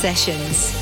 Sessions.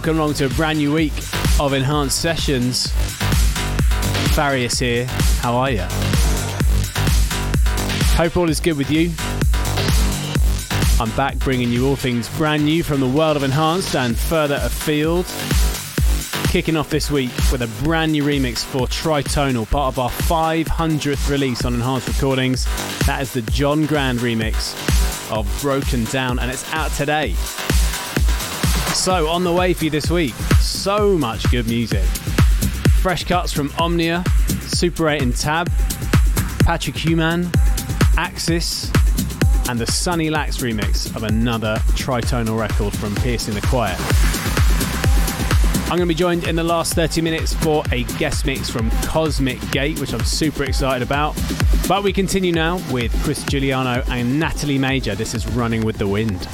Welcome along to a brand new week of Enhanced Sessions. Farius here. How are you? Hope all is good with you. I'm back bringing you all things brand new from the world of Enhanced and further afield. Kicking off this week with a brand new remix for Tritonal, part of our 500th release on Enhanced Recordings. That is the John Grand remix of Broken Down, and it's out today. So, on the way for you this week, so much good music. Fresh cuts from Omnia, Super 8 and Tab, Patrick Human, Axis and the Sunny Lax remix of another tritonal record from Piercing the Quiet. I'm going to be joined in the last 30 minutes for a guest mix from Cosmic Gate, which I'm super excited about. But we continue now with Chris Giuliano and Natalie Major. This is Running with the Wind.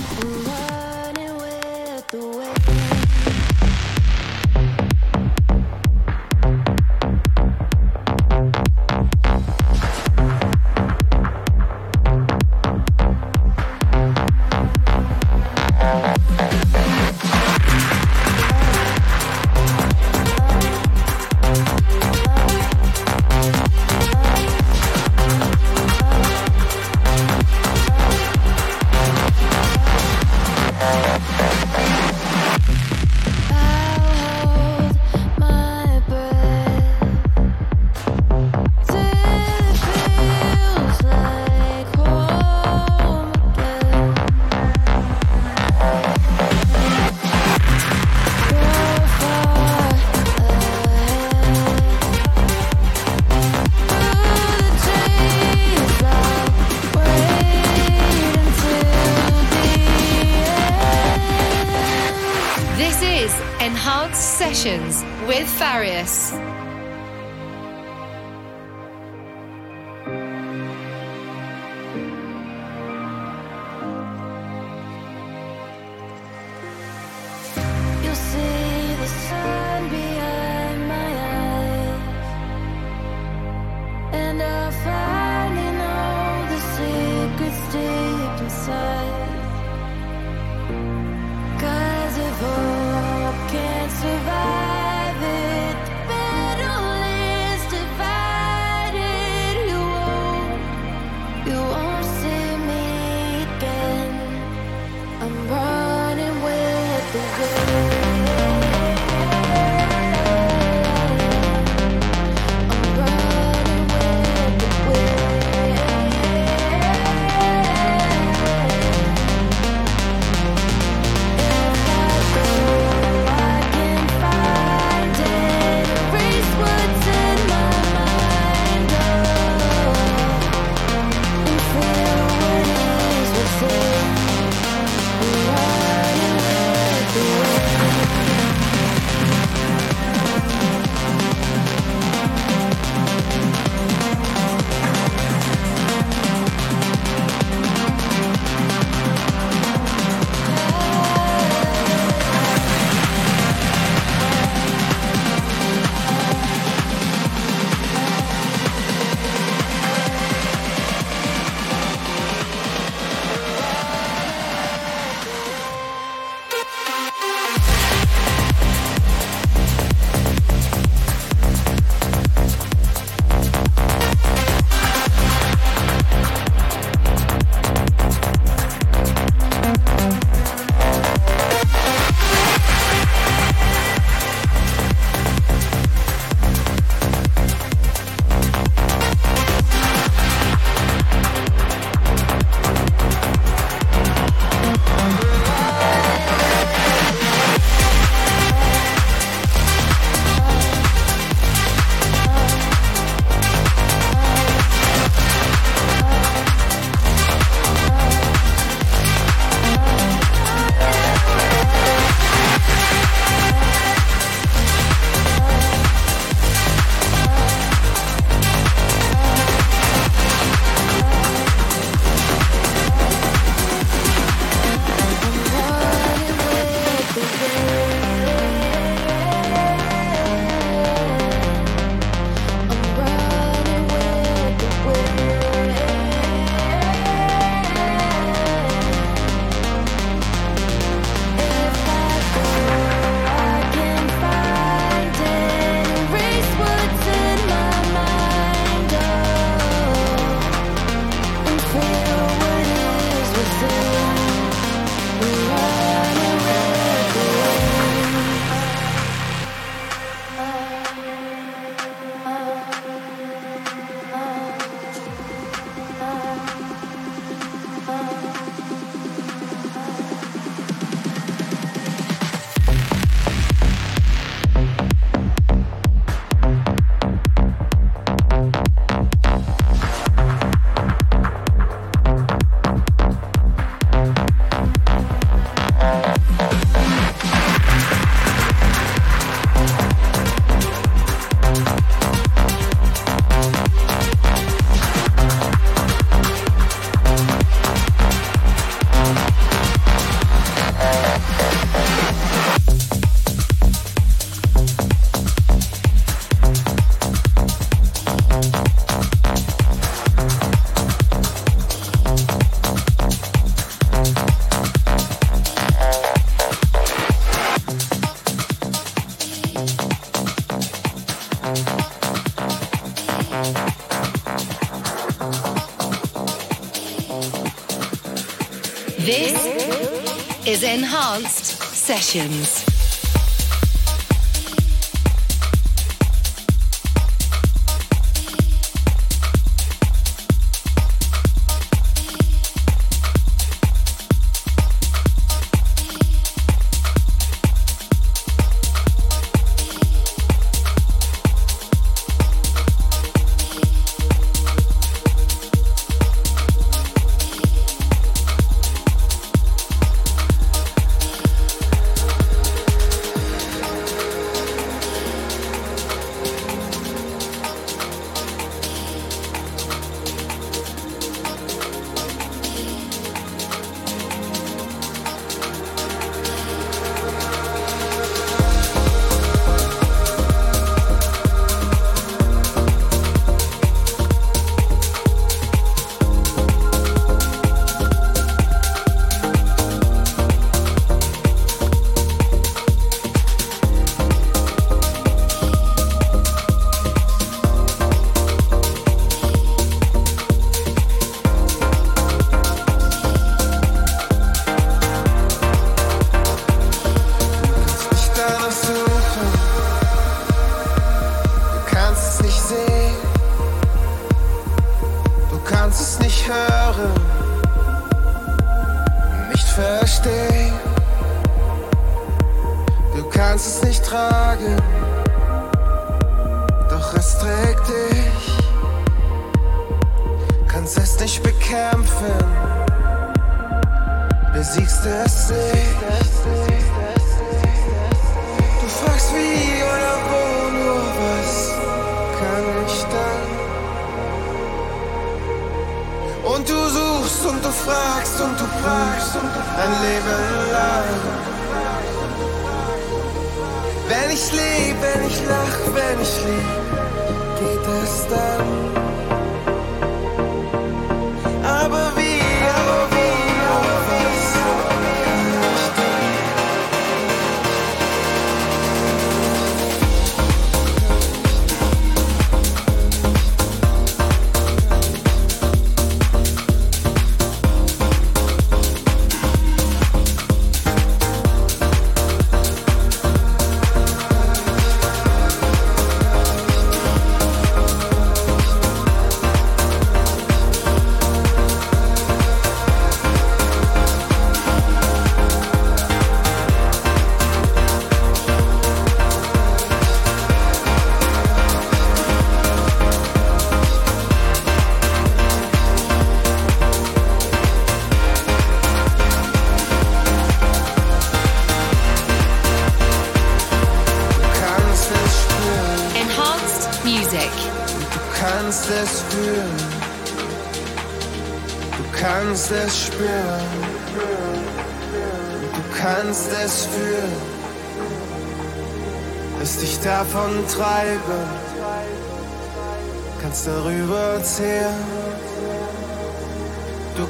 Is Enhanced Sessions.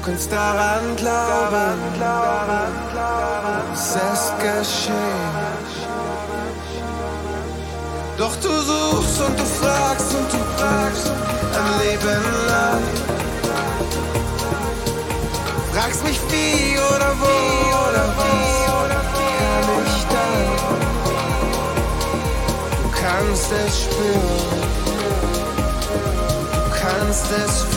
Kannst daran glauben, es ist geschehen. Doch du suchst und du fragst und du fragst ein Leben lang. Fragst mich wie oder wo oder wie kann ich dann? kannst es spüren, du kannst es fühlen,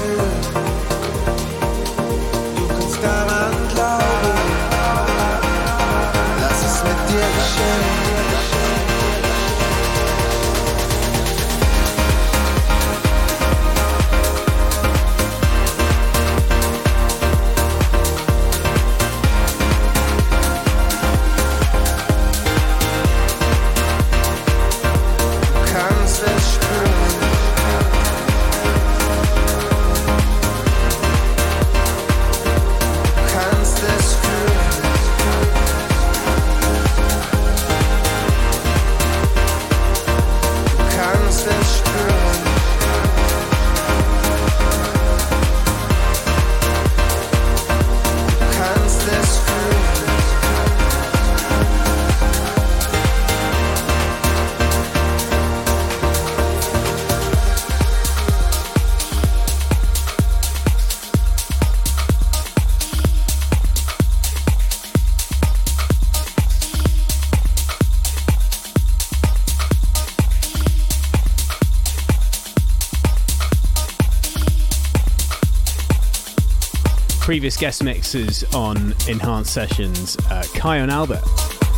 previous guest mixes on Enhanced Sessions, uh, Kyau Albert.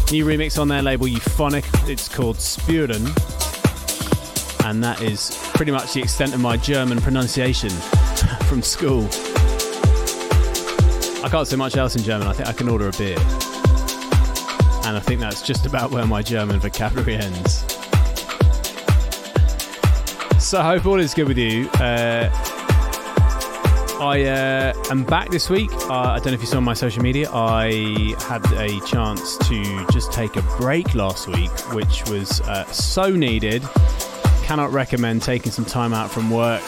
New remix on their label Euphonic. It's called Spuren. And that is pretty much the extent of my German pronunciation from school. I can't say much else in German. I think I can order a beer. And I think that's just about where my German vocabulary ends. So I hope all is good with you. Uh, I uh, am back this week. Uh, I don't know if you saw on my social media. I had a chance to just take a break last week, which was uh, so needed. Cannot recommend taking some time out from work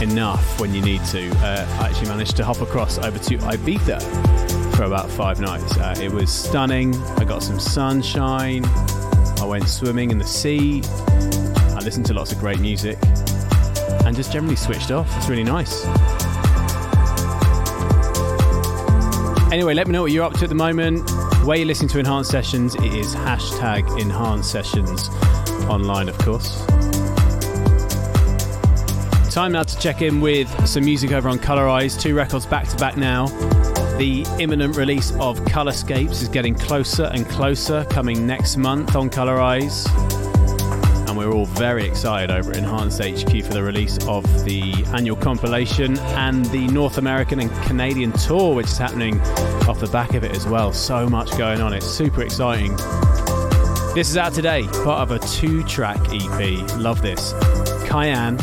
enough when you need to. Uh, I actually managed to hop across over to Ibiza for about five nights. Uh, it was stunning. I got some sunshine. I went swimming in the sea. I listened to lots of great music and just generally switched off. It's really nice. Anyway, let me know what you're up to at the moment. Where you're listening to Enhanced Sessions, it is hashtag Enhanced Sessions online, of course. Time now to check in with some music over on Colorize. Two records back to back now. The imminent release of Colorscapes is getting closer and closer, coming next month on Colorize and we're all very excited over at Enhanced HQ for the release of the annual compilation and the North American and Canadian tour, which is happening off the back of it as well. So much going on, it's super exciting. This is out today, part of a two track EP. Love this. Cayenne,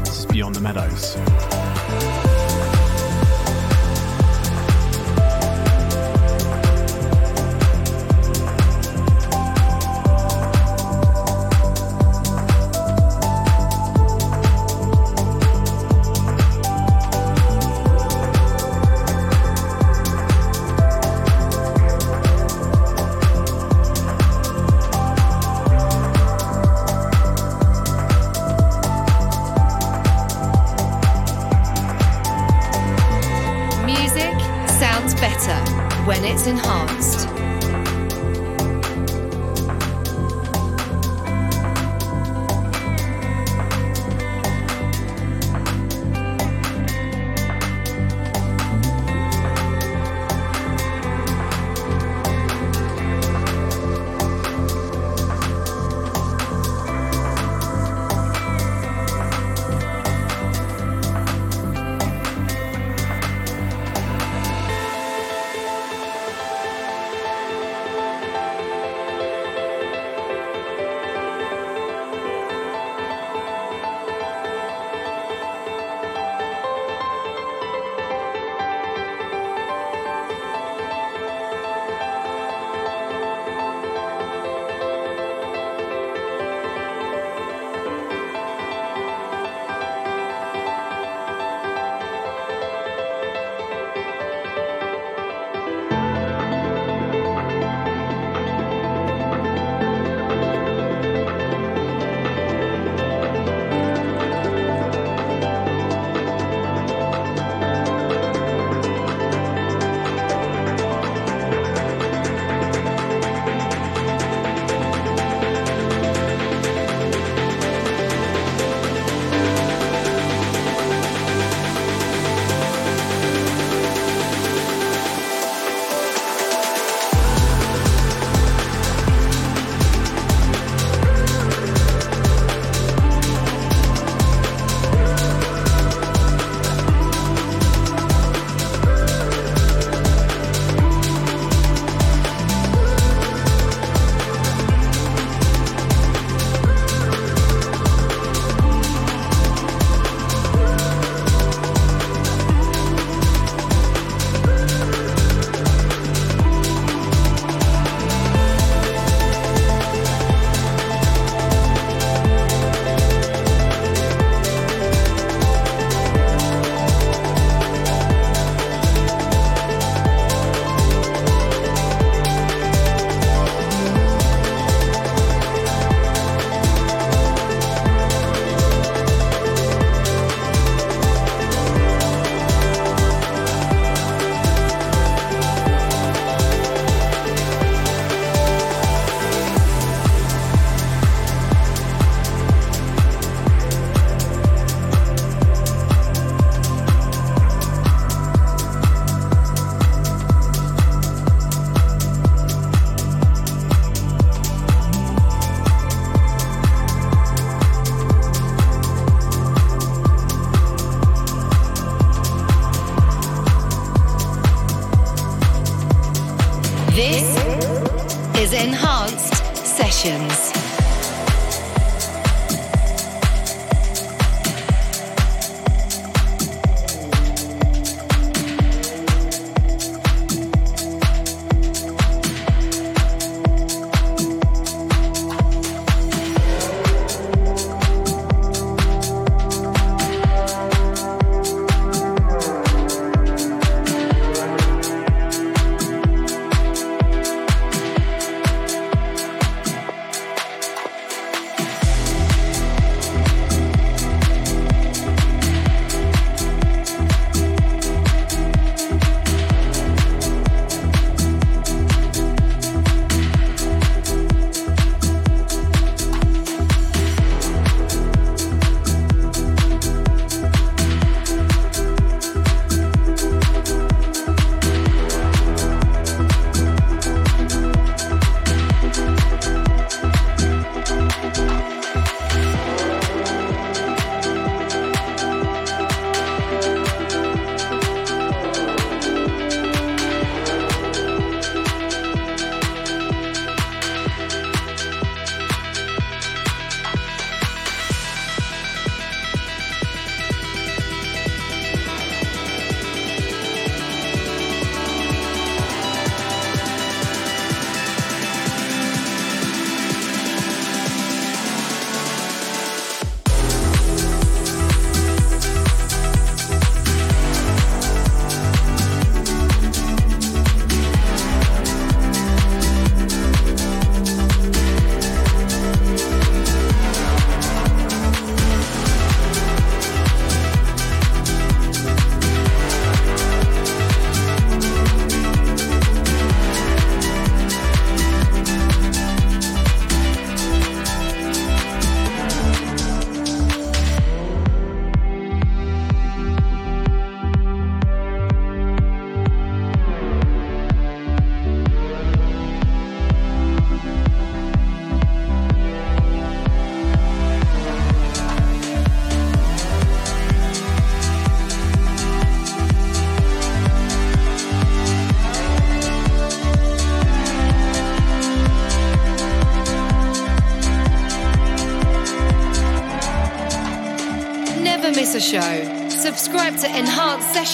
this is Beyond the Meadows.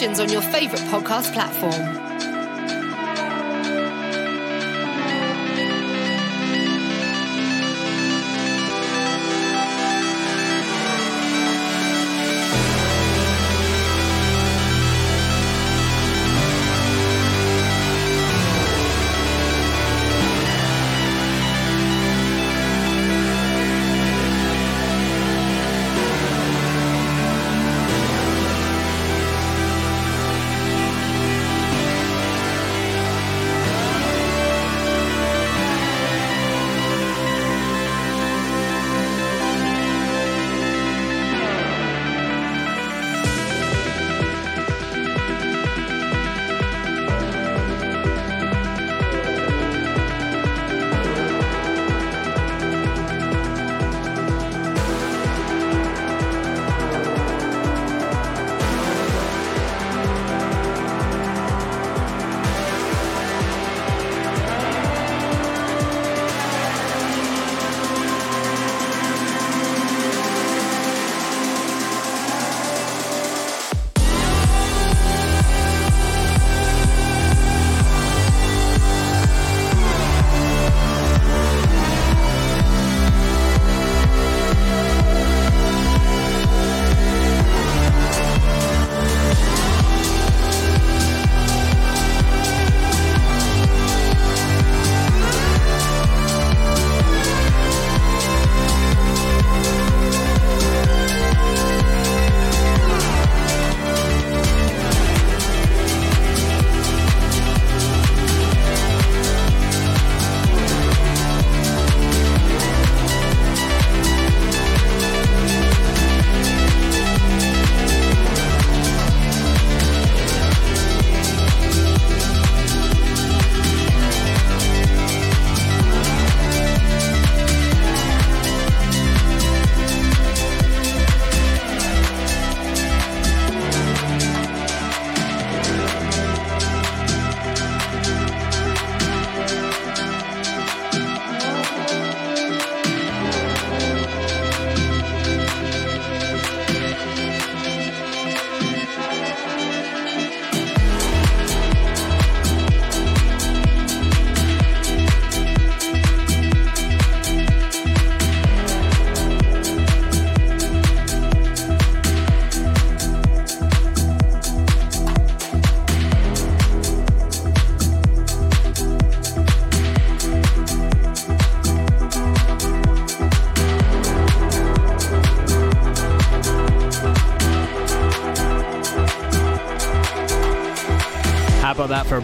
Sessions on your favourite podcast platform.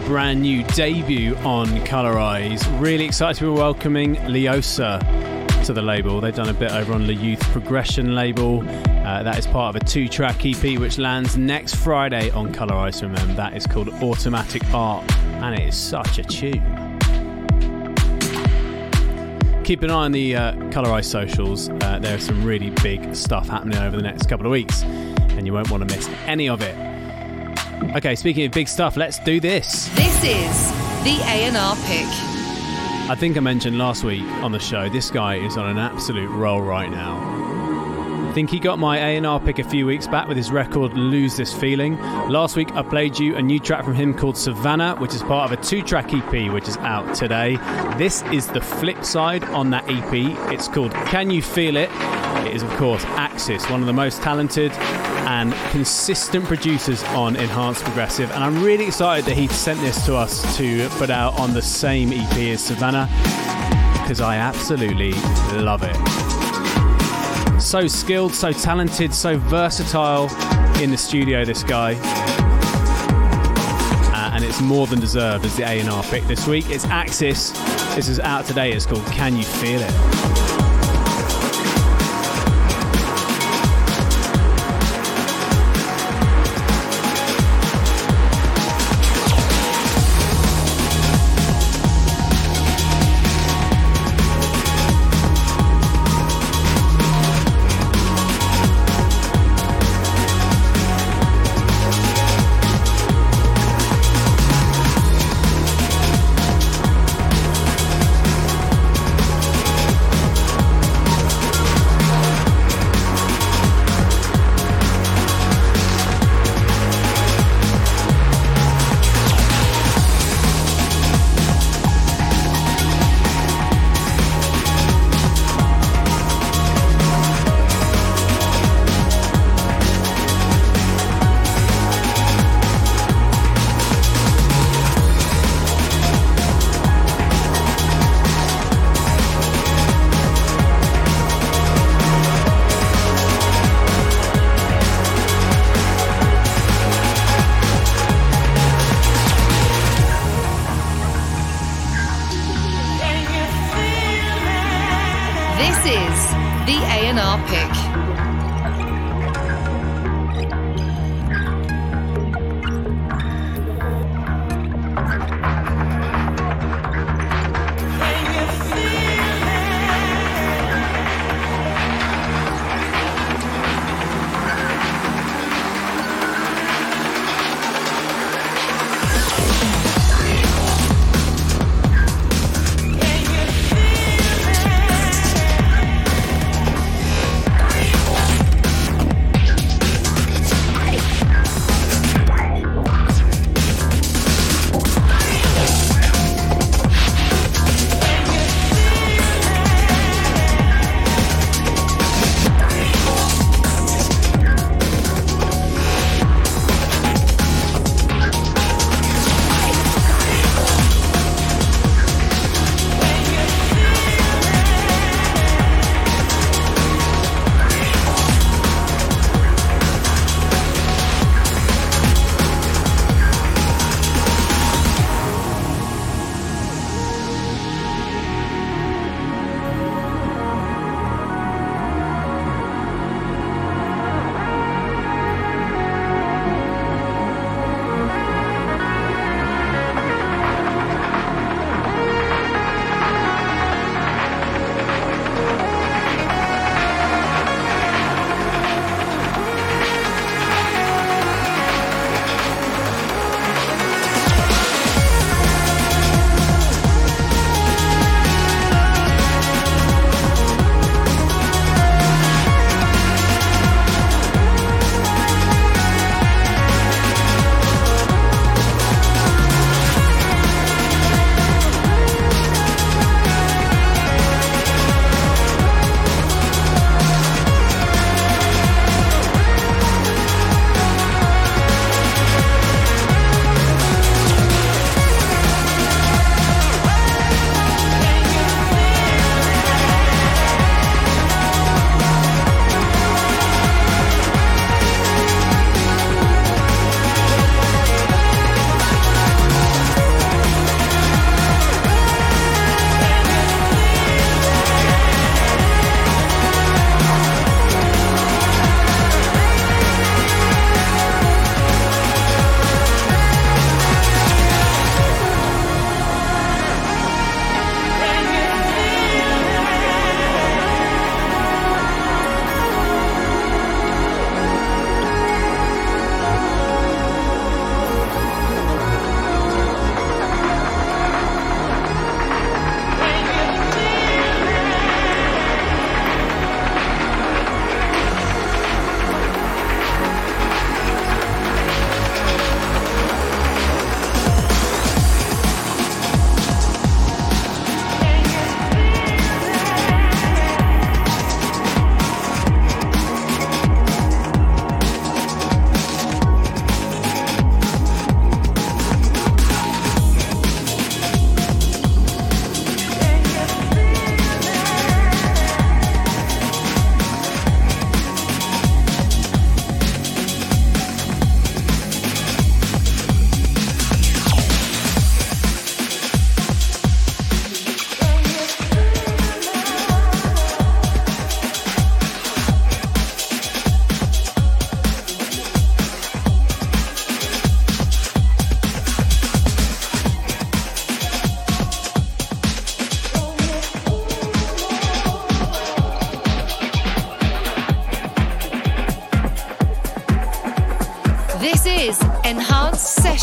Brand new debut on Colorize? Really excited to be welcoming Leosa to the label. They've done a bit over on the Youth Progression label. Uh, that is part of a two track EP which lands next Friday on Colorize from them. That is called Automatic Art, and it is such a tune. Keep an eye on the uh, Colorize socials. Uh, there's some really big stuff happening over the next couple of weeks, and you won't want to miss any of it. Okay, speaking of big stuff, let's do this. This is the A&R pick. I think I mentioned last week on the show, this guy is on an absolute roll right now. I think he got my A&R pick a few weeks back with his record Lose This Feeling. Last week I played you a new track from him called Savannah, which is part of a two-track EP which is out today. This is the flip side on that EP. It's called Can You Feel It? It is of course Axis, one of the most talented and consistent producers on Enhanced Progressive. And I'm really excited that he sent this to us to put out on the same EP as Savannah because I absolutely love it. So skilled, so talented, so versatile in the studio, this guy. Uh, and it's more than deserved as the A&R pick this week. It's Axis. This is out today. It's called Can You Feel It?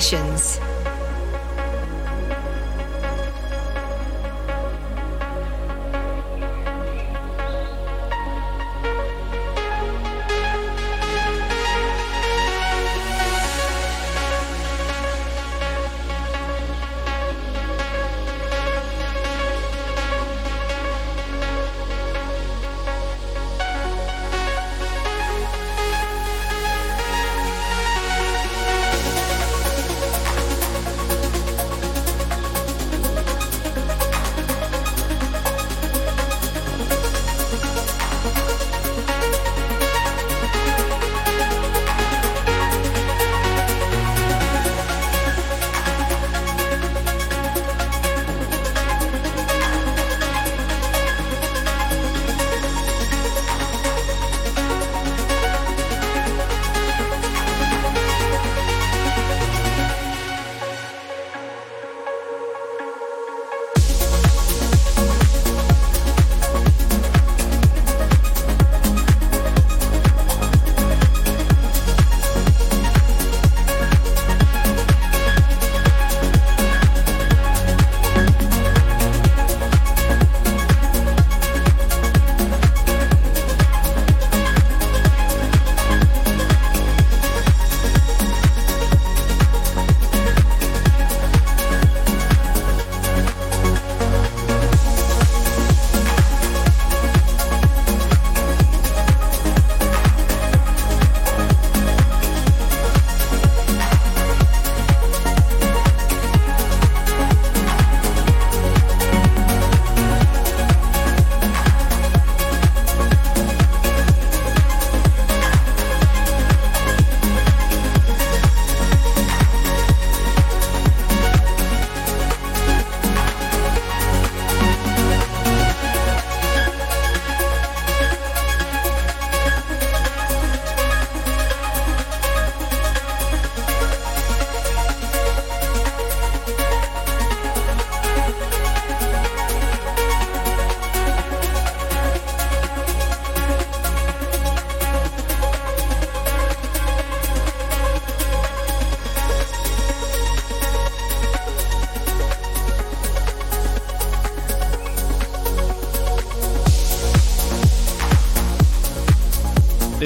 选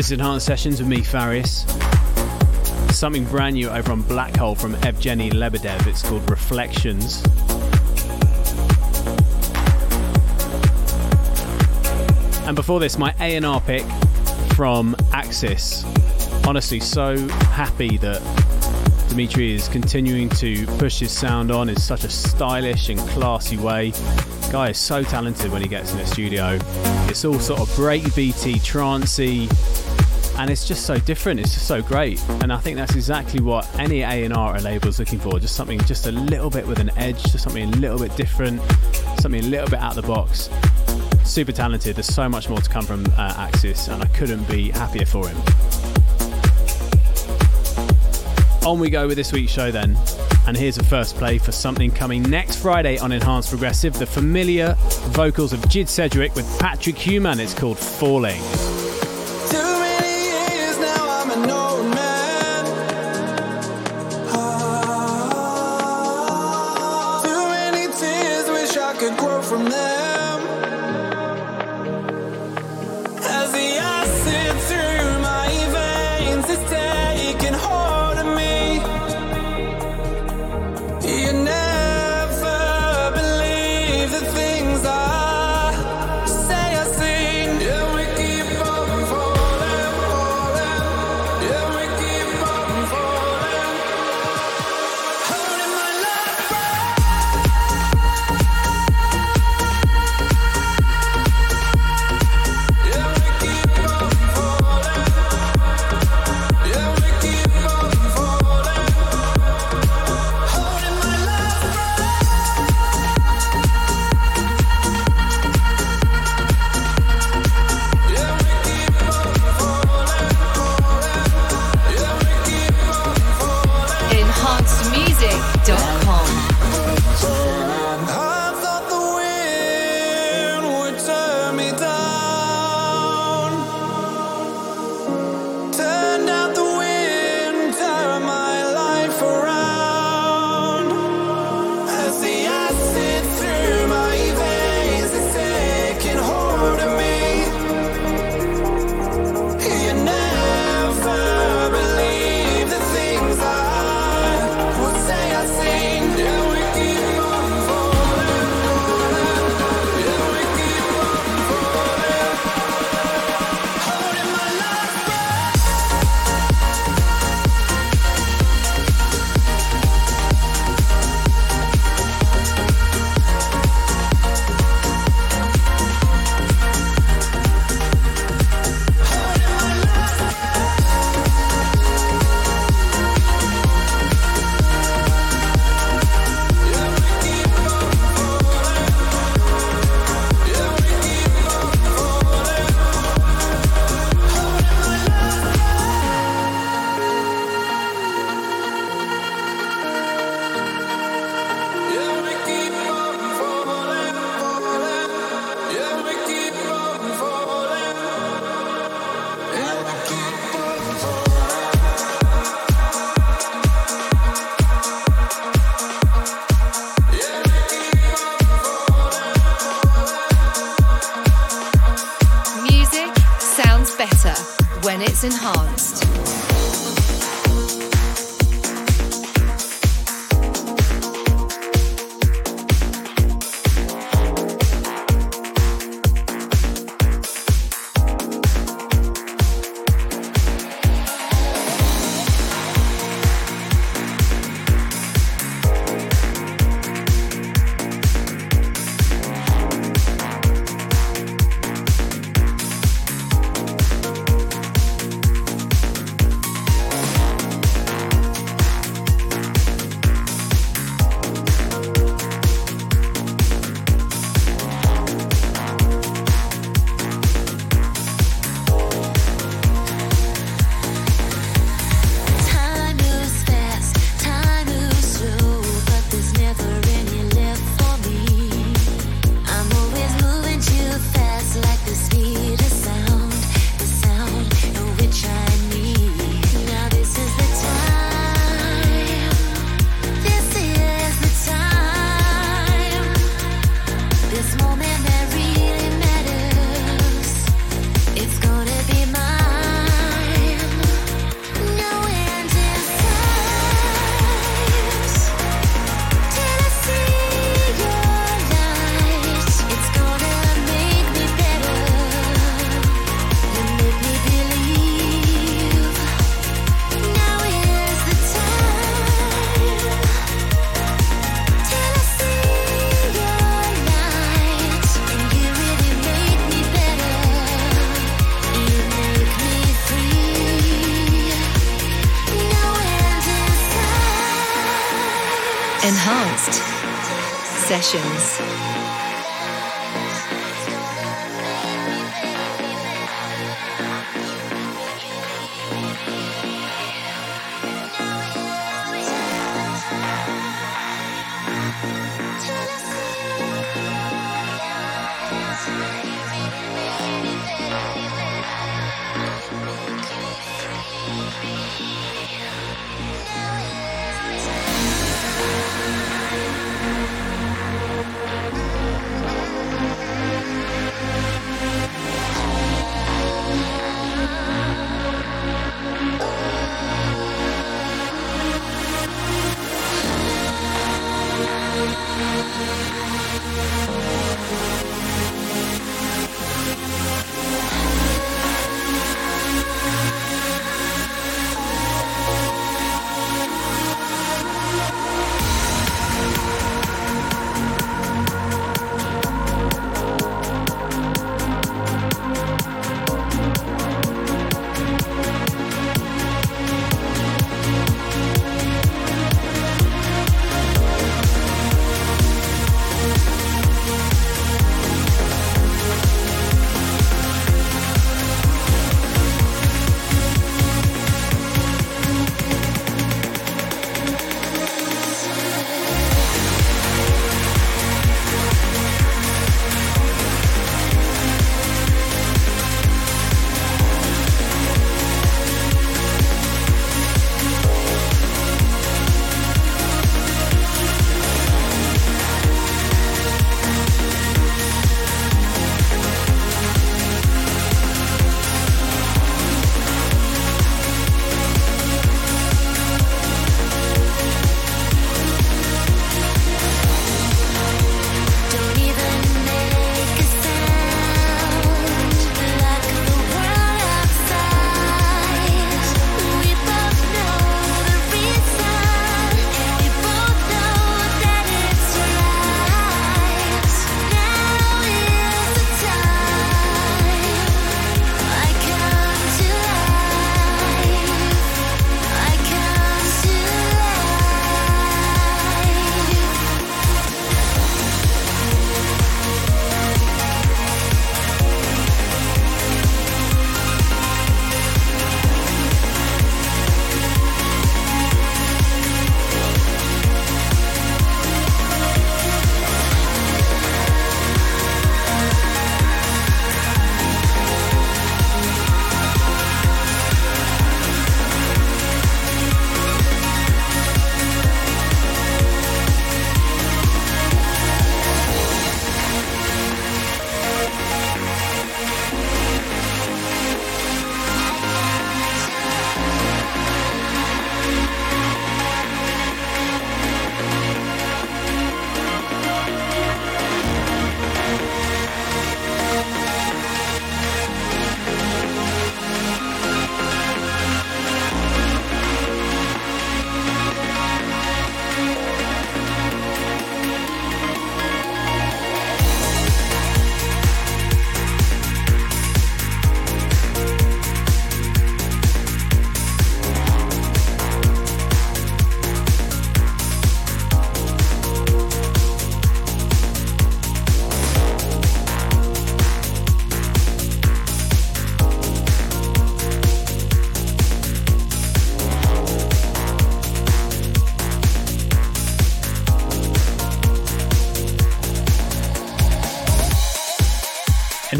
This is Enhanced Sessions with me, Farius. Something brand new over on Black Hole from Evgeny Lebedev. It's called Reflections. And before this, my A&R pick from Axis. Honestly, so happy that Dimitri is continuing to push his sound on in such a stylish and classy way. Guy is so talented when he gets in the studio. It's all sort of breakbeaty, trancey, and it's just so different. It's just so great, and I think that's exactly what any A and R label is looking for. Just something just a little bit with an edge, just something a little bit different, something a little bit out of the box. Super talented. There's so much more to come from uh, Axis, and I couldn't be happier for him. On we go with this week's show then. And here's a first play for something coming next Friday on Enhanced Progressive the familiar vocals of Gid Sedgwick with Patrick Human. It's called Falling. Enhanced.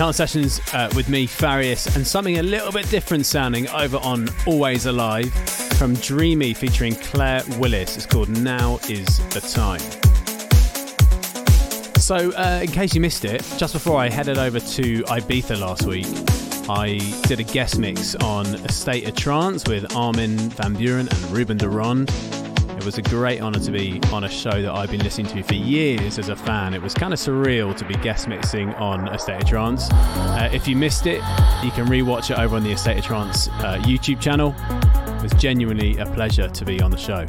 Enhanced Sessions uh, with me, Farius, and something a little bit different sounding over on Always Alive from Dreamy featuring Claire Willis. It's called Now Is the Time. So, uh, in case you missed it, just before I headed over to Ibiza last week, I did a guest mix on A State of Trance with Armin van Buuren and Ruben de Ronde. It was a great honour to be on a show that I've been listening to for years as a fan. It was kind of surreal to be guest mixing on A State of Trance. Uh, if you missed it, you can rewatch it over on the A State of Trance uh, YouTube channel. It was genuinely a pleasure to be on the show.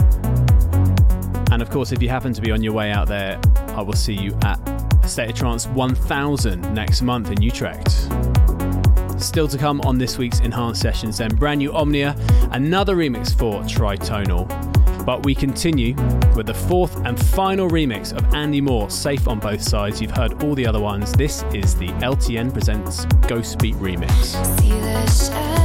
And of course, if you happen to be on your way out there, I will see you at State of Trance 1000 next month in Utrecht. Still to come on this week's Enhanced Sessions, then brand new Omnia, another remix for Tritonal. But we continue with the fourth and final remix of Andy Moore, Safe on Both Sides. You've heard all the other ones. This is the LTN Presents Ghost Beat remix.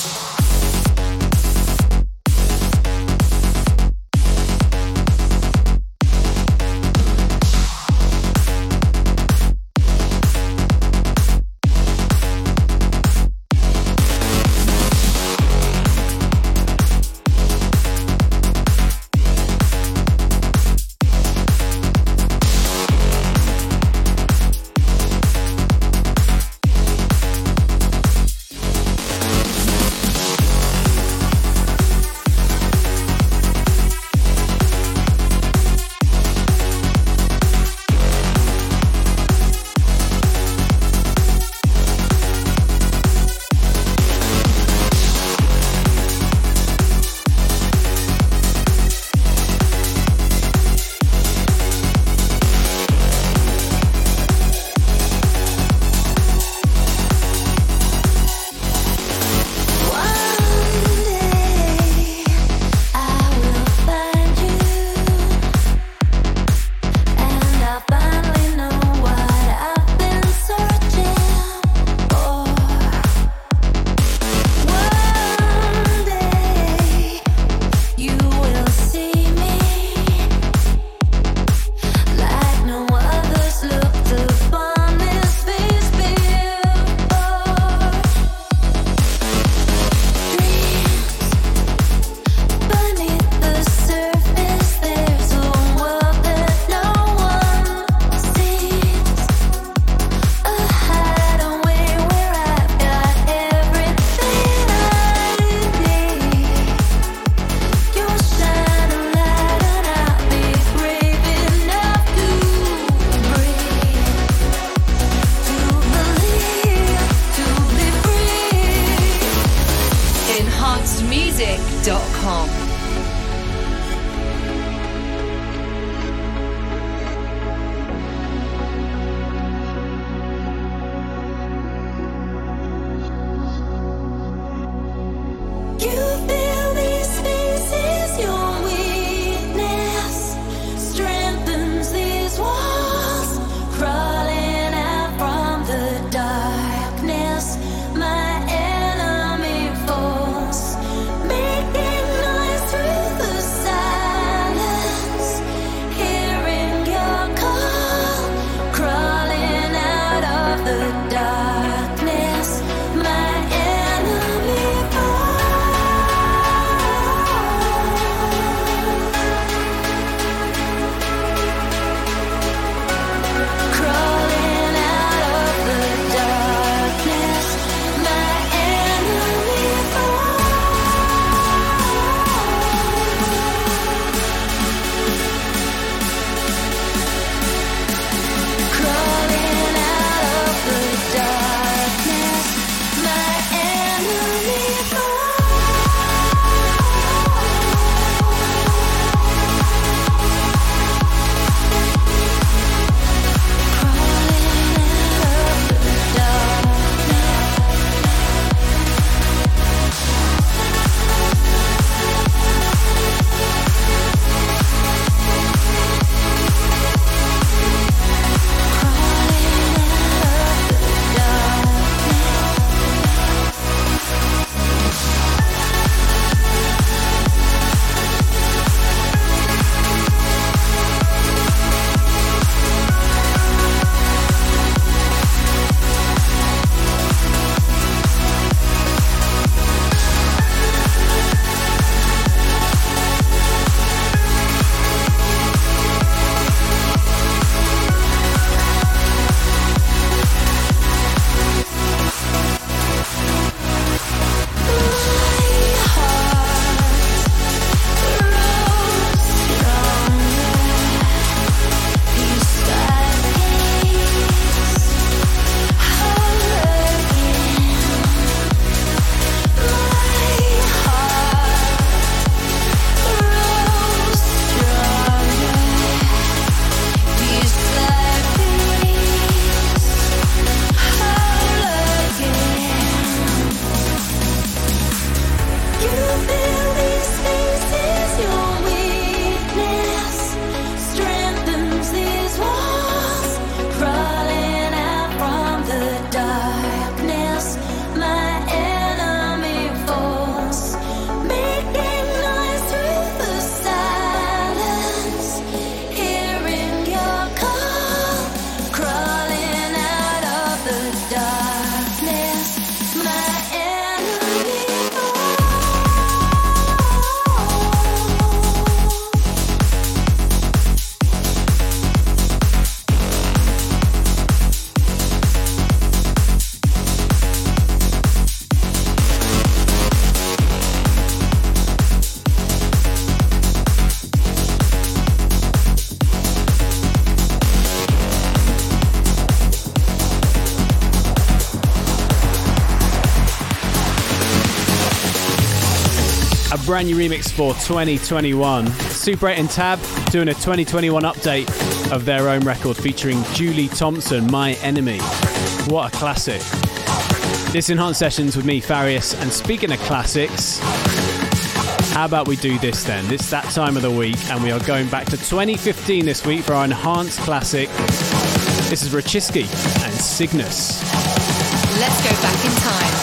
Brand new remix for 2021. Super 8 and Tab doing a 2021 update of their own record featuring Julie Thompson, My Enemy. What a classic. This enhanced sessions with me, Farius, and speaking of classics, how about we do this then? It's that time of the week, and we are going back to 2015 this week for our enhanced classic. This is Rachiski and Cygnus. Let's go back in time.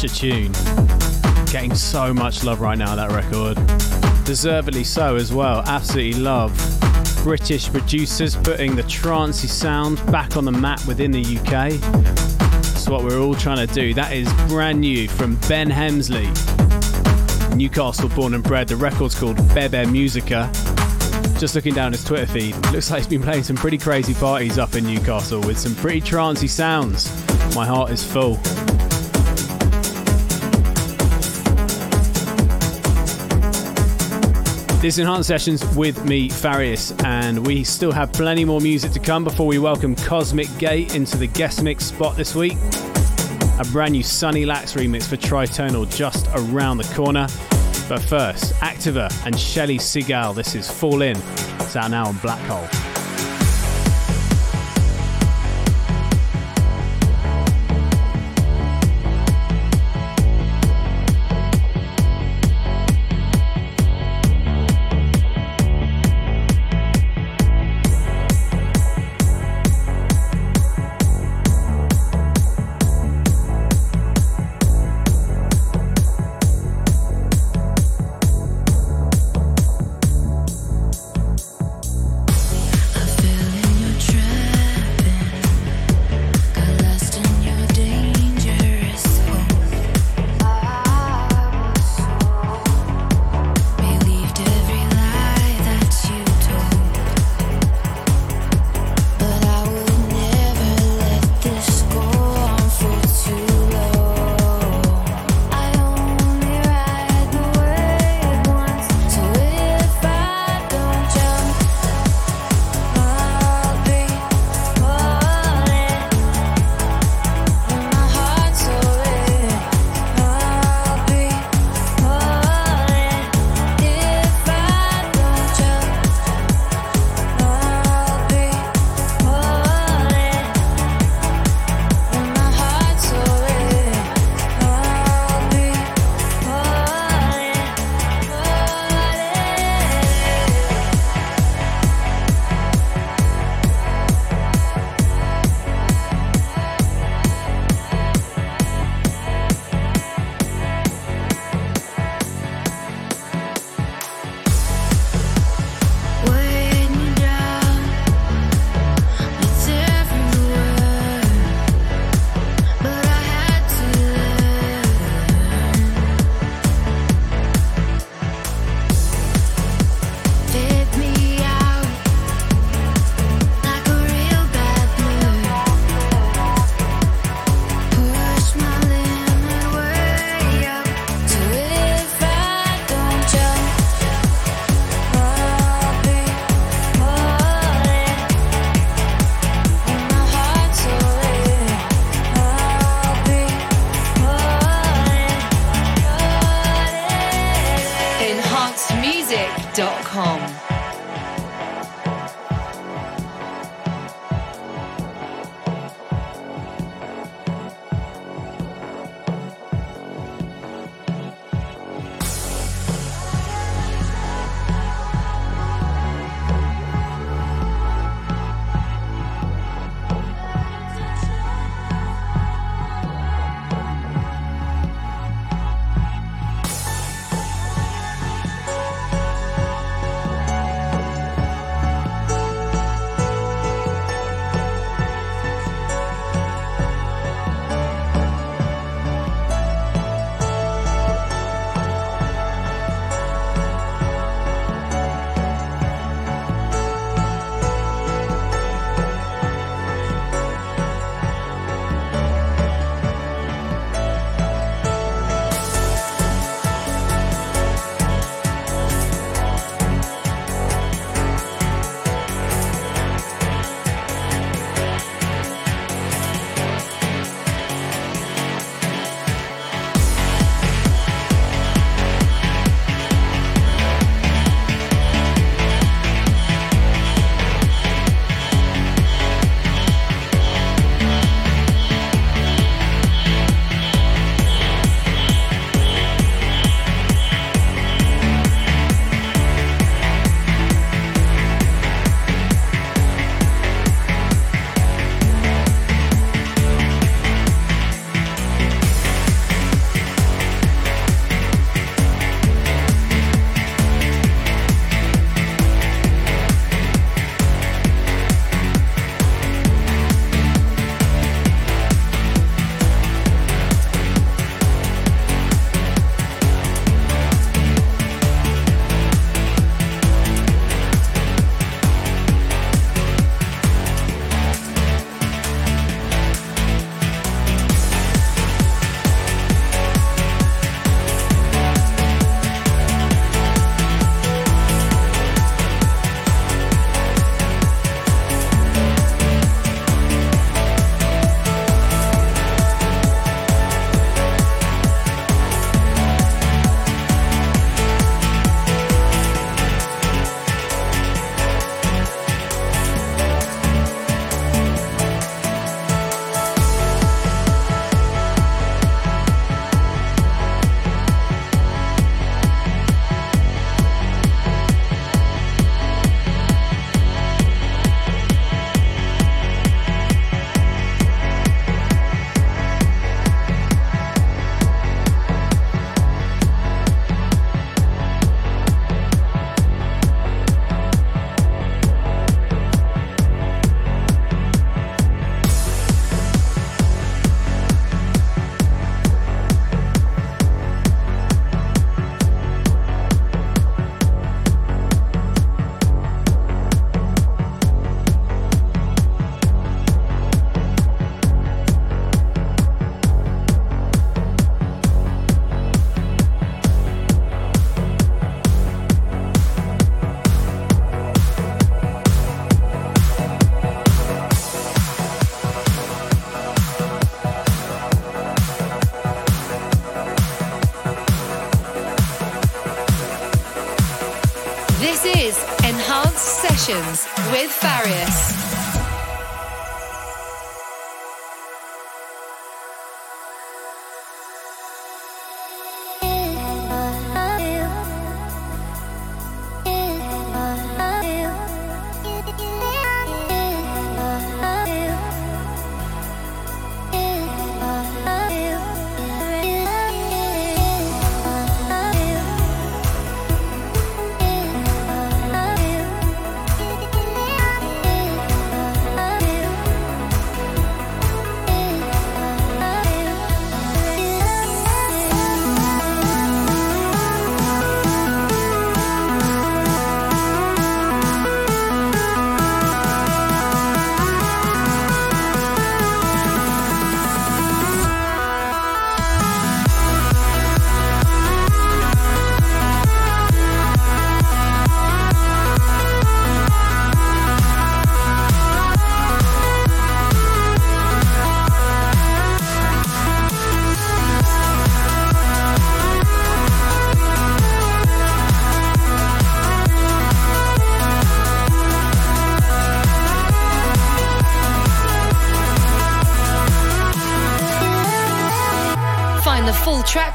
Such a tune. Getting so much love right now, that record. Deservedly so as well. Absolutely love. British producers putting the trancey sound back on the map within the UK. That's what we're all trying to do. That is brand new from Ben Hemsley. Newcastle born and bred. The record's called Bebe Musica. Just looking down his Twitter feed, looks like he's been playing some pretty crazy parties up in Newcastle with some pretty trancey sounds. My heart is full. This is Enhanced Sessions with me, Farius, and we still have plenty more music to come before we welcome Cosmic Gate into the guest mix spot this week. A brand new Sunny Lax remix for Tritonal just around the corner. But first, Activa and Shelly Seagal. This is Fall In. It's out now on Black Hole.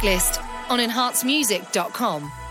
Tracklist on enhancemusic.com.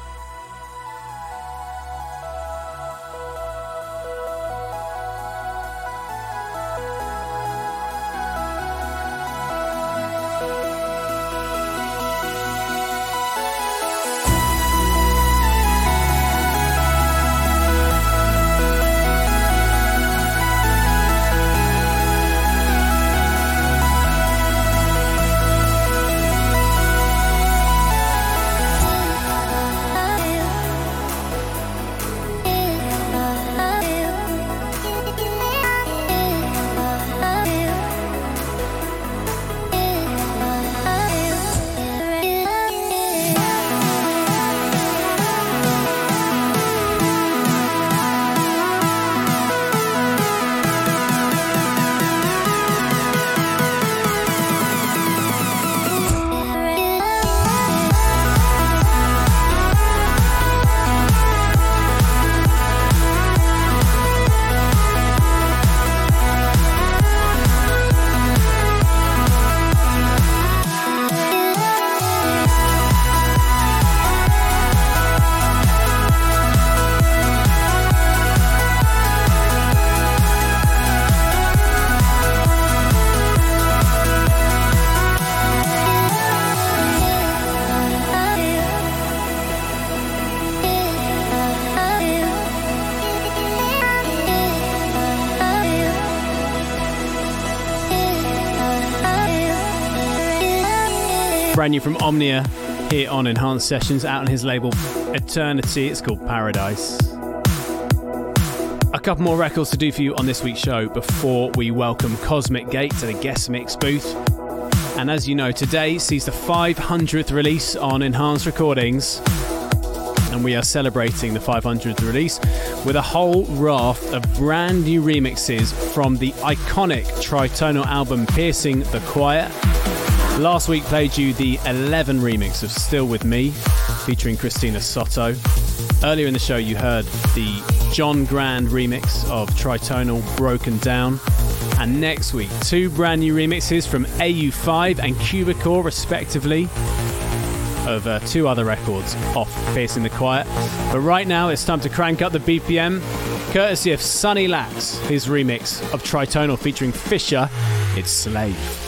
brand new from Omnia here on Enhanced Sessions out on his label Eternity. It's called Paradise. A couple more records to do for you on this week's show before we welcome Cosmic Gate to the guest mix booth. And as you know, today sees the 500th release on Enhanced Recordings. And we are celebrating the 500th release with a whole raft of brand new remixes from the iconic tritonal album Piercing the Quiet Last week played you the 11 remix of Still With Me, featuring Cristina Soto. Earlier in the show, you heard the John Grand remix of Tritonal Broken Down. And next week, two brand new remixes from AU5 and Cubicore, respectively, of uh, two other records off Piercing the Quiet. But right now, it's time to crank up the BPM, courtesy of Sunny Lax, his remix of Tritonal featuring Fisher. It's Slave.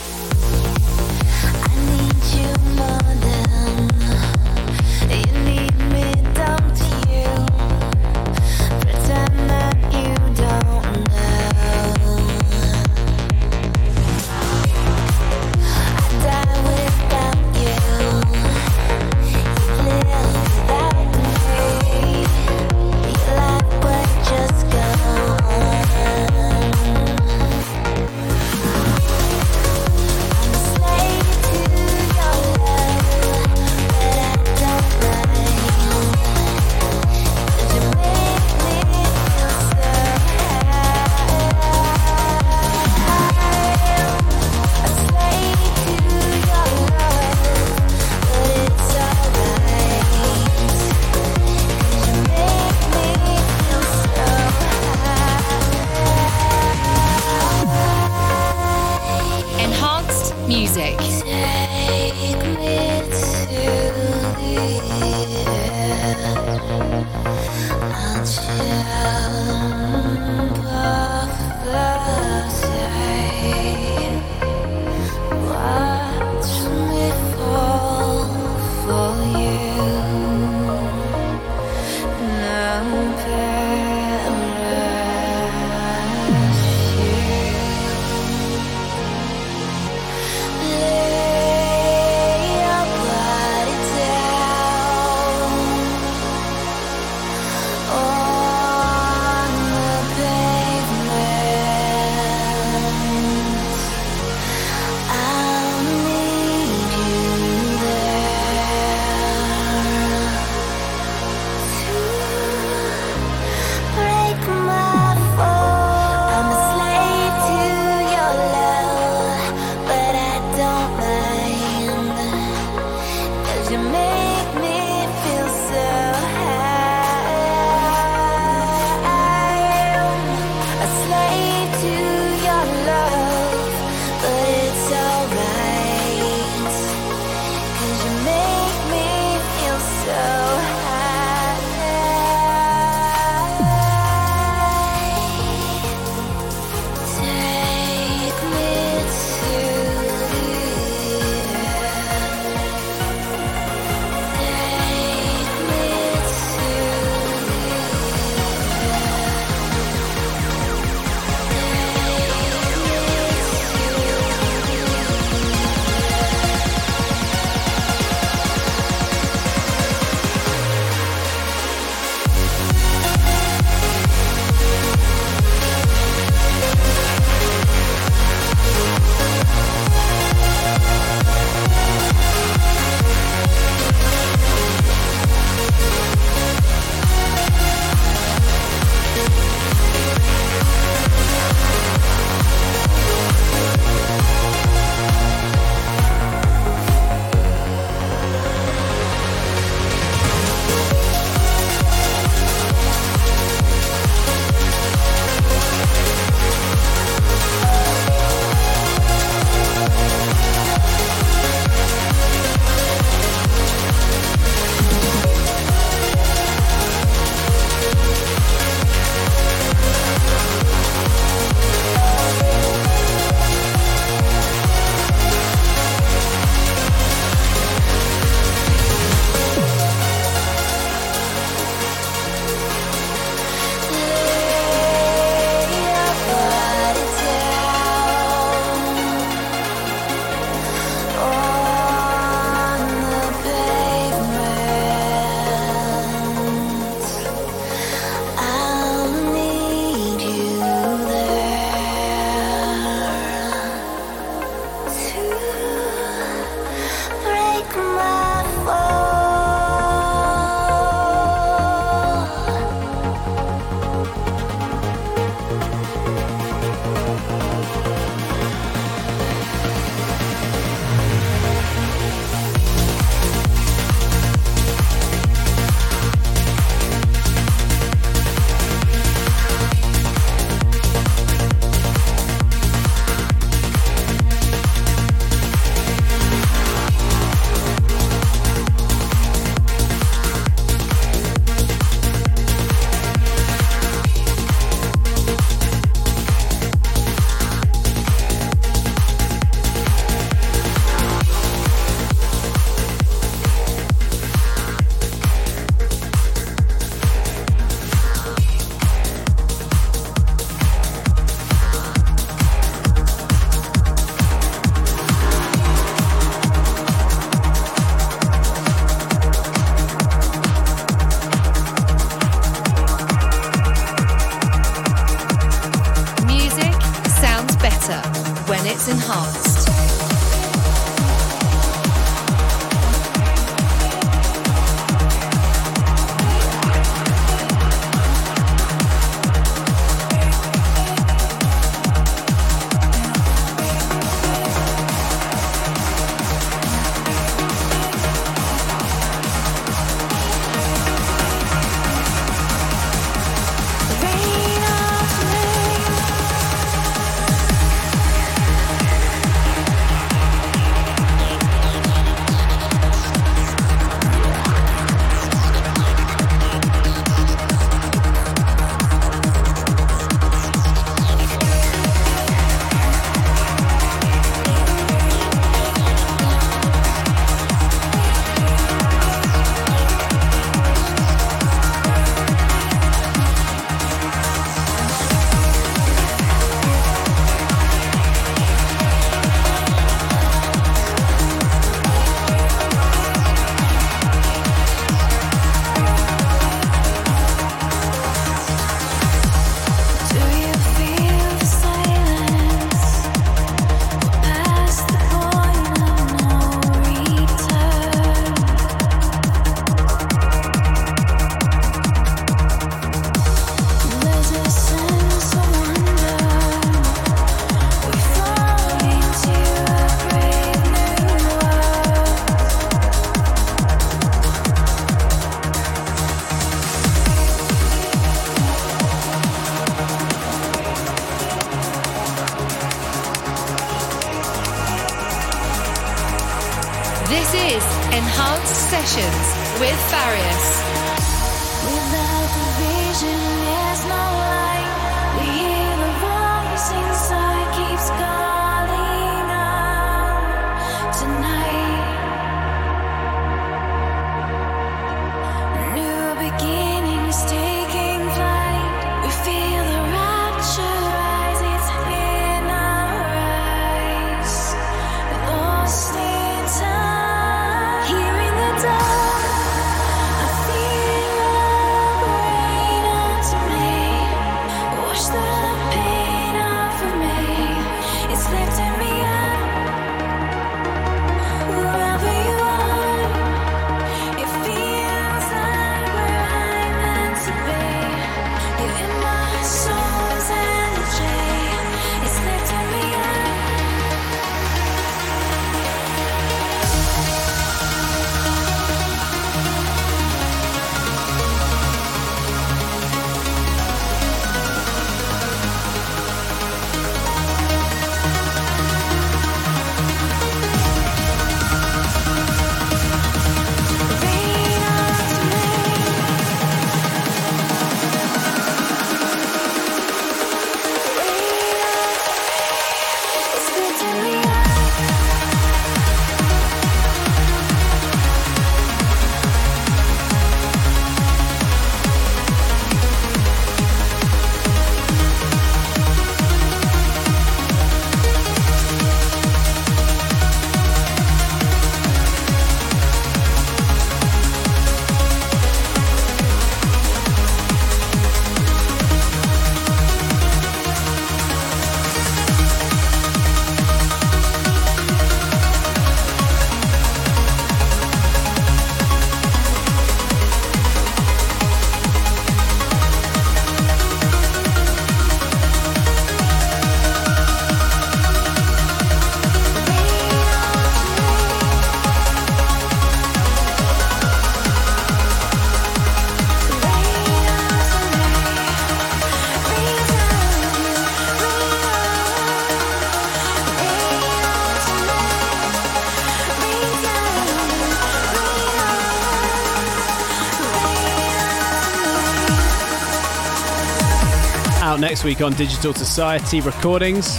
Next week on Digital Society Recordings,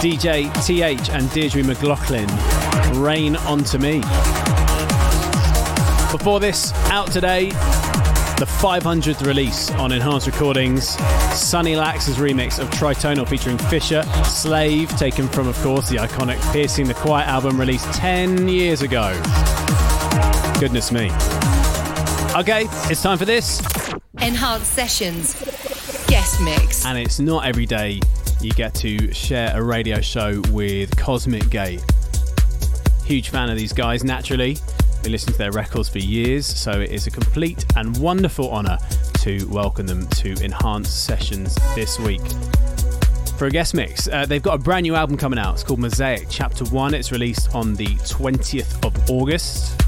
DJ TH and Deirdre McLaughlin, Rain Onto Me. Before this, out today, the 500th release on Enhanced Recordings, Sunny Lax's remix of Tritonal featuring Fisher, Slave, taken from, of course, the iconic Piercing the Quiet album released 10 years ago. Goodness me. Okay, it's time for this. Enhanced Sessions. Mix. And it's not every day you get to share a radio show with Cosmic Gate. Huge fan of these guys, naturally. Been listening to their records for years, so it is a complete and wonderful honour to welcome them to Enhanced Sessions this week. For a guest mix, uh, they've got a brand new album coming out. It's called Mosaic Chapter 1. It's released on the 20th of August.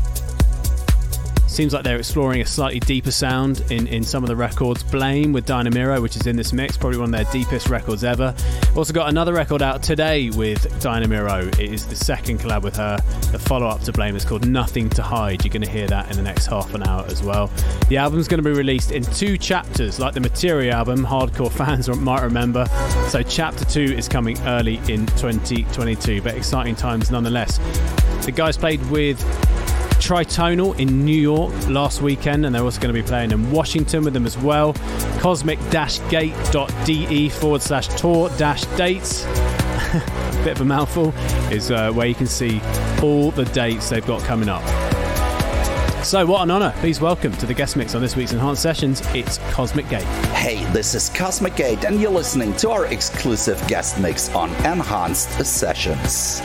Seems like they're exploring a slightly deeper sound in, in some of the records. Blame with Diana Miro, which is in this mix, probably one of their deepest records ever. Also got another record out today with Diana Miro. It is the second collab with her. The follow up to Blame is called Nothing to Hide. You're going to hear that in the next half an hour as well. The album's going to be released in two chapters, like the Materia album, hardcore fans might remember. So, chapter two is coming early in 2022, but exciting times nonetheless. The guys played with Tritonal in New York last weekend, and they're also going to be playing in Washington with them as well. Cosmic-gate.de forward slash tour dash dates. Bit of a mouthful is uh, where you can see all the dates they've got coming up. So, what an honour. Please welcome to the guest mix on this week's Enhanced Sessions. It's Cosmic Gate. Hey, this is Cosmic Gate, and you're listening to our exclusive guest mix on Enhanced Sessions.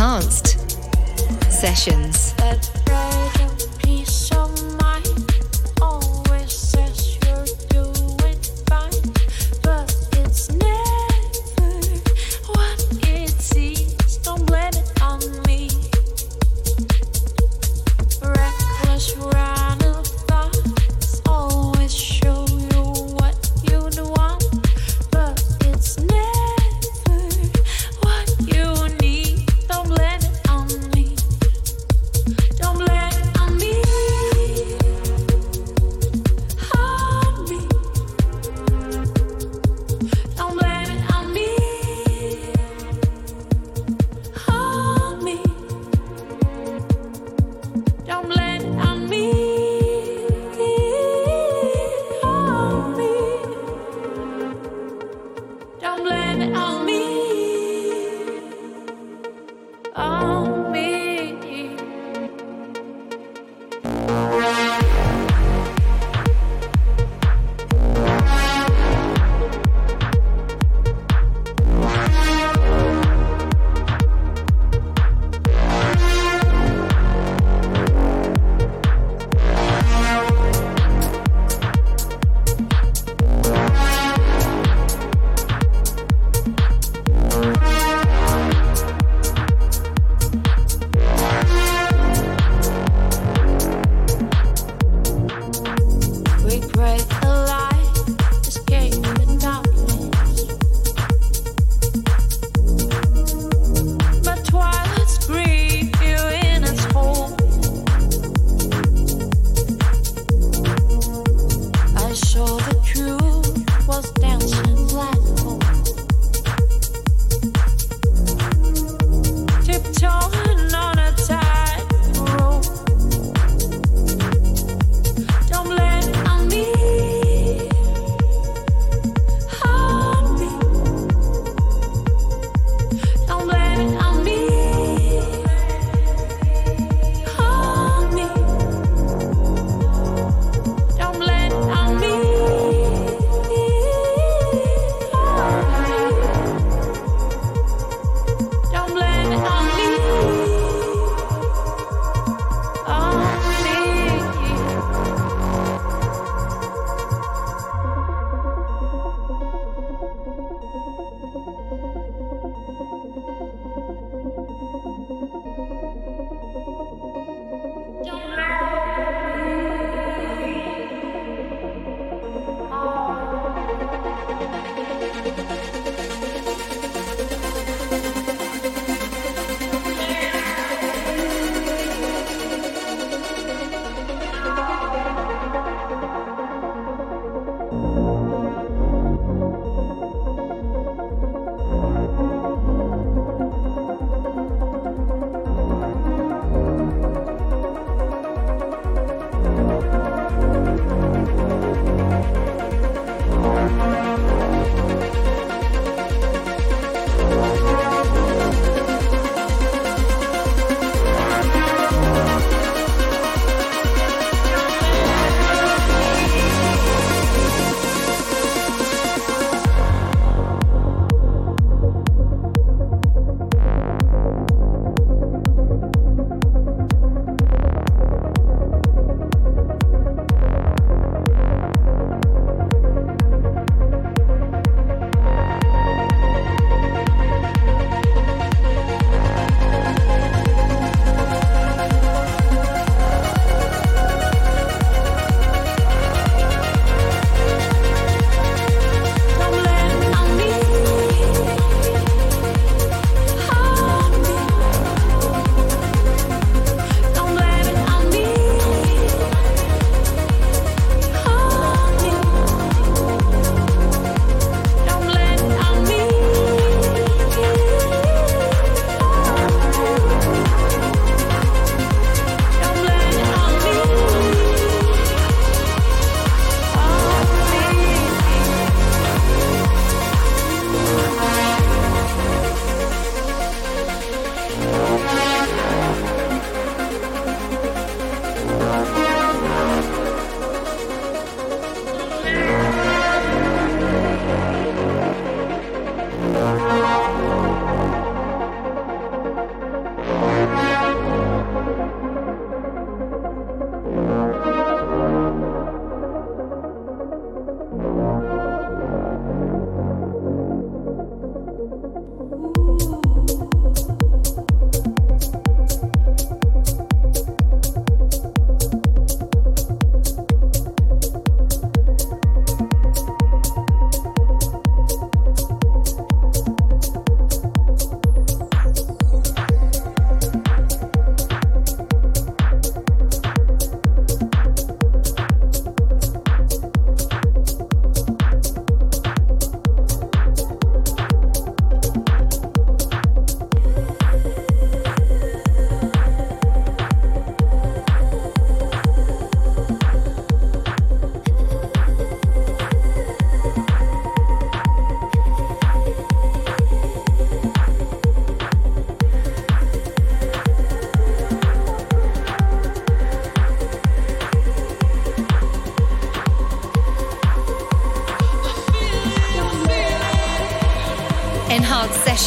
Enhanced Sessions.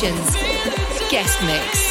Sessions guest mix.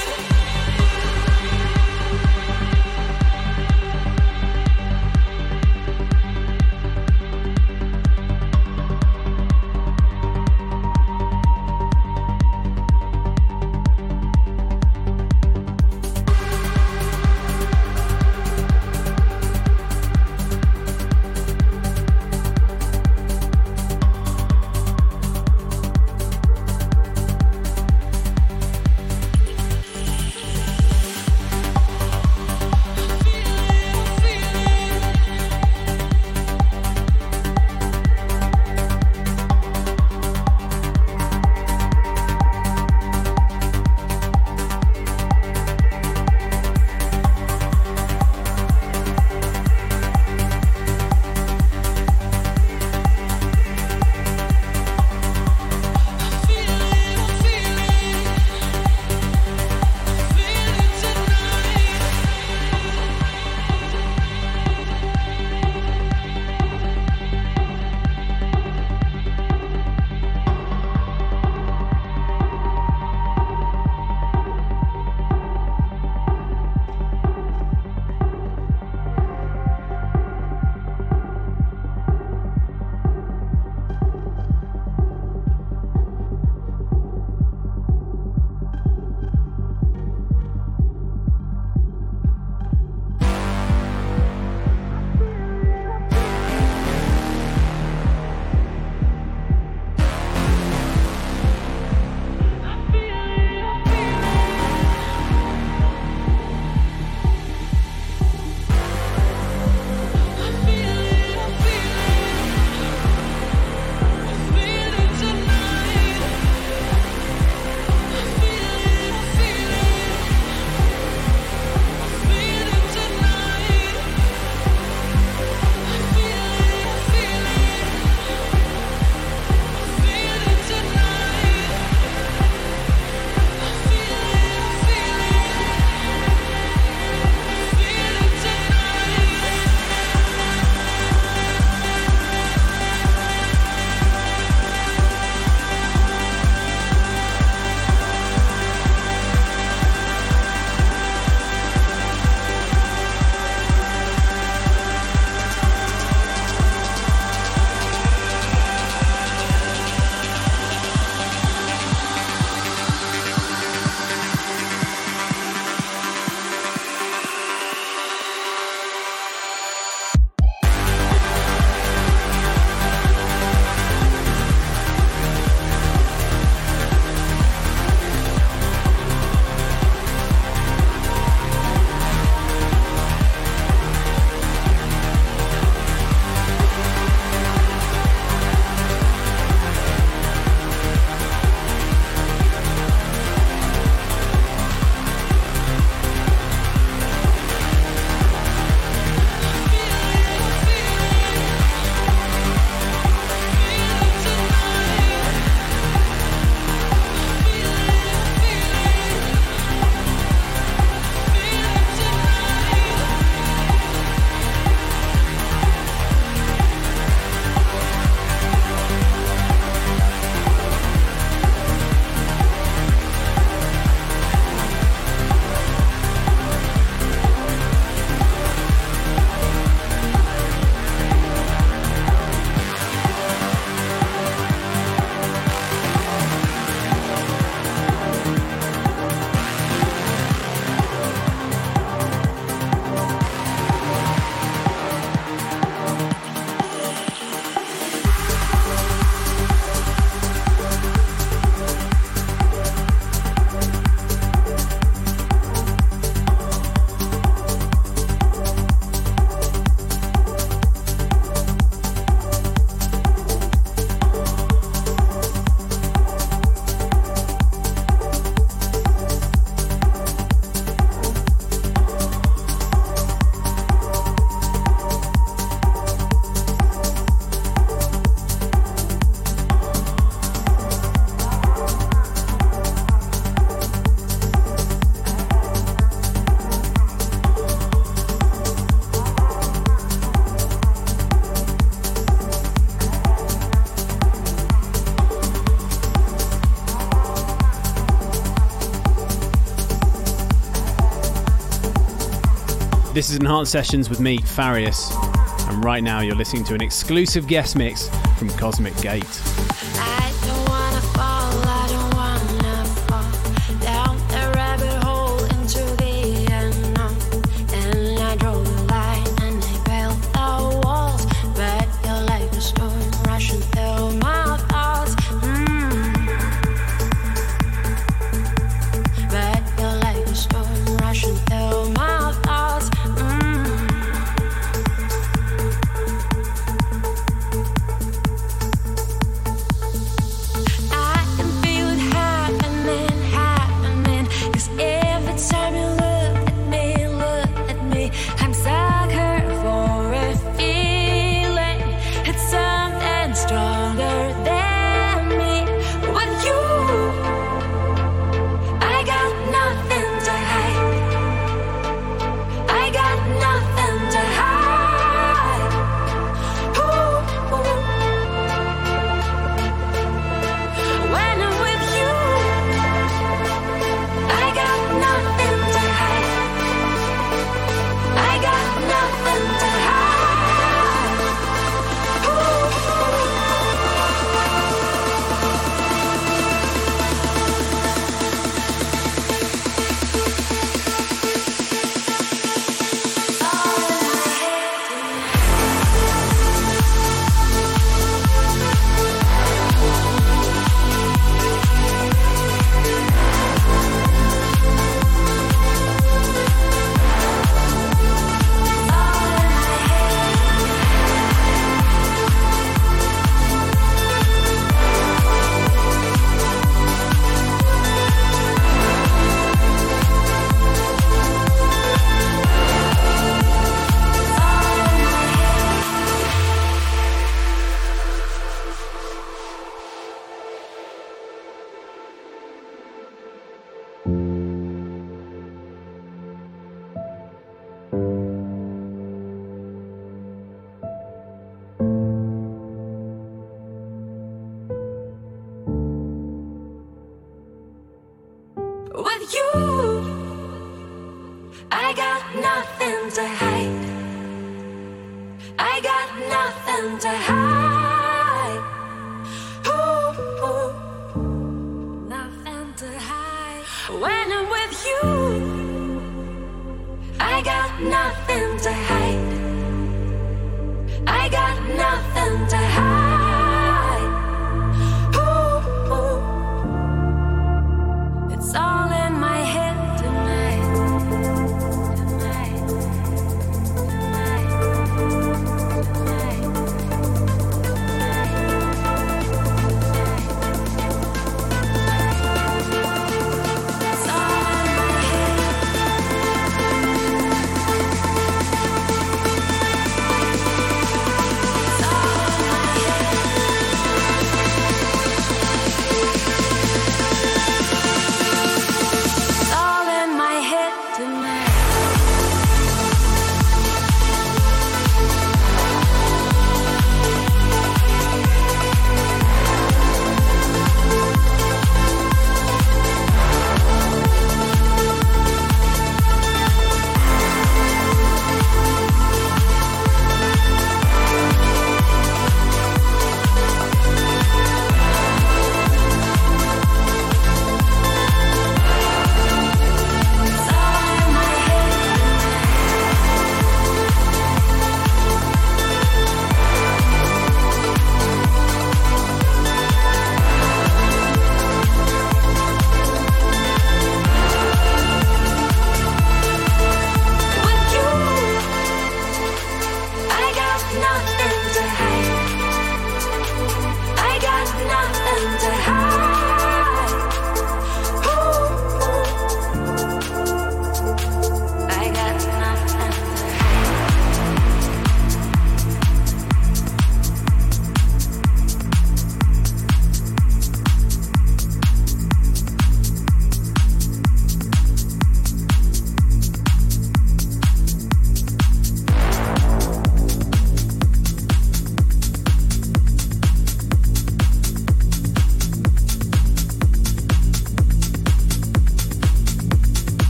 This is Enhanced Sessions with me, Farius, and right now you're listening to an exclusive guest mix from Cosmic Gate.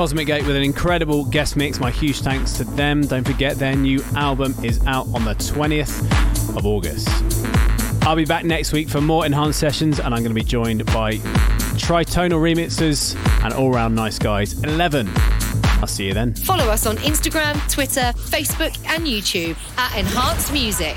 Cosmic Gate with an incredible guest mix. My huge thanks to them. Don't forget their new album is out on the 20th of August. I'll be back next week for more enhanced sessions, and I'm going to be joined by tritonal remixers and all round nice guys. 11. I'll see you then. Follow us on Instagram, Twitter, Facebook, and YouTube at Enhanced Music.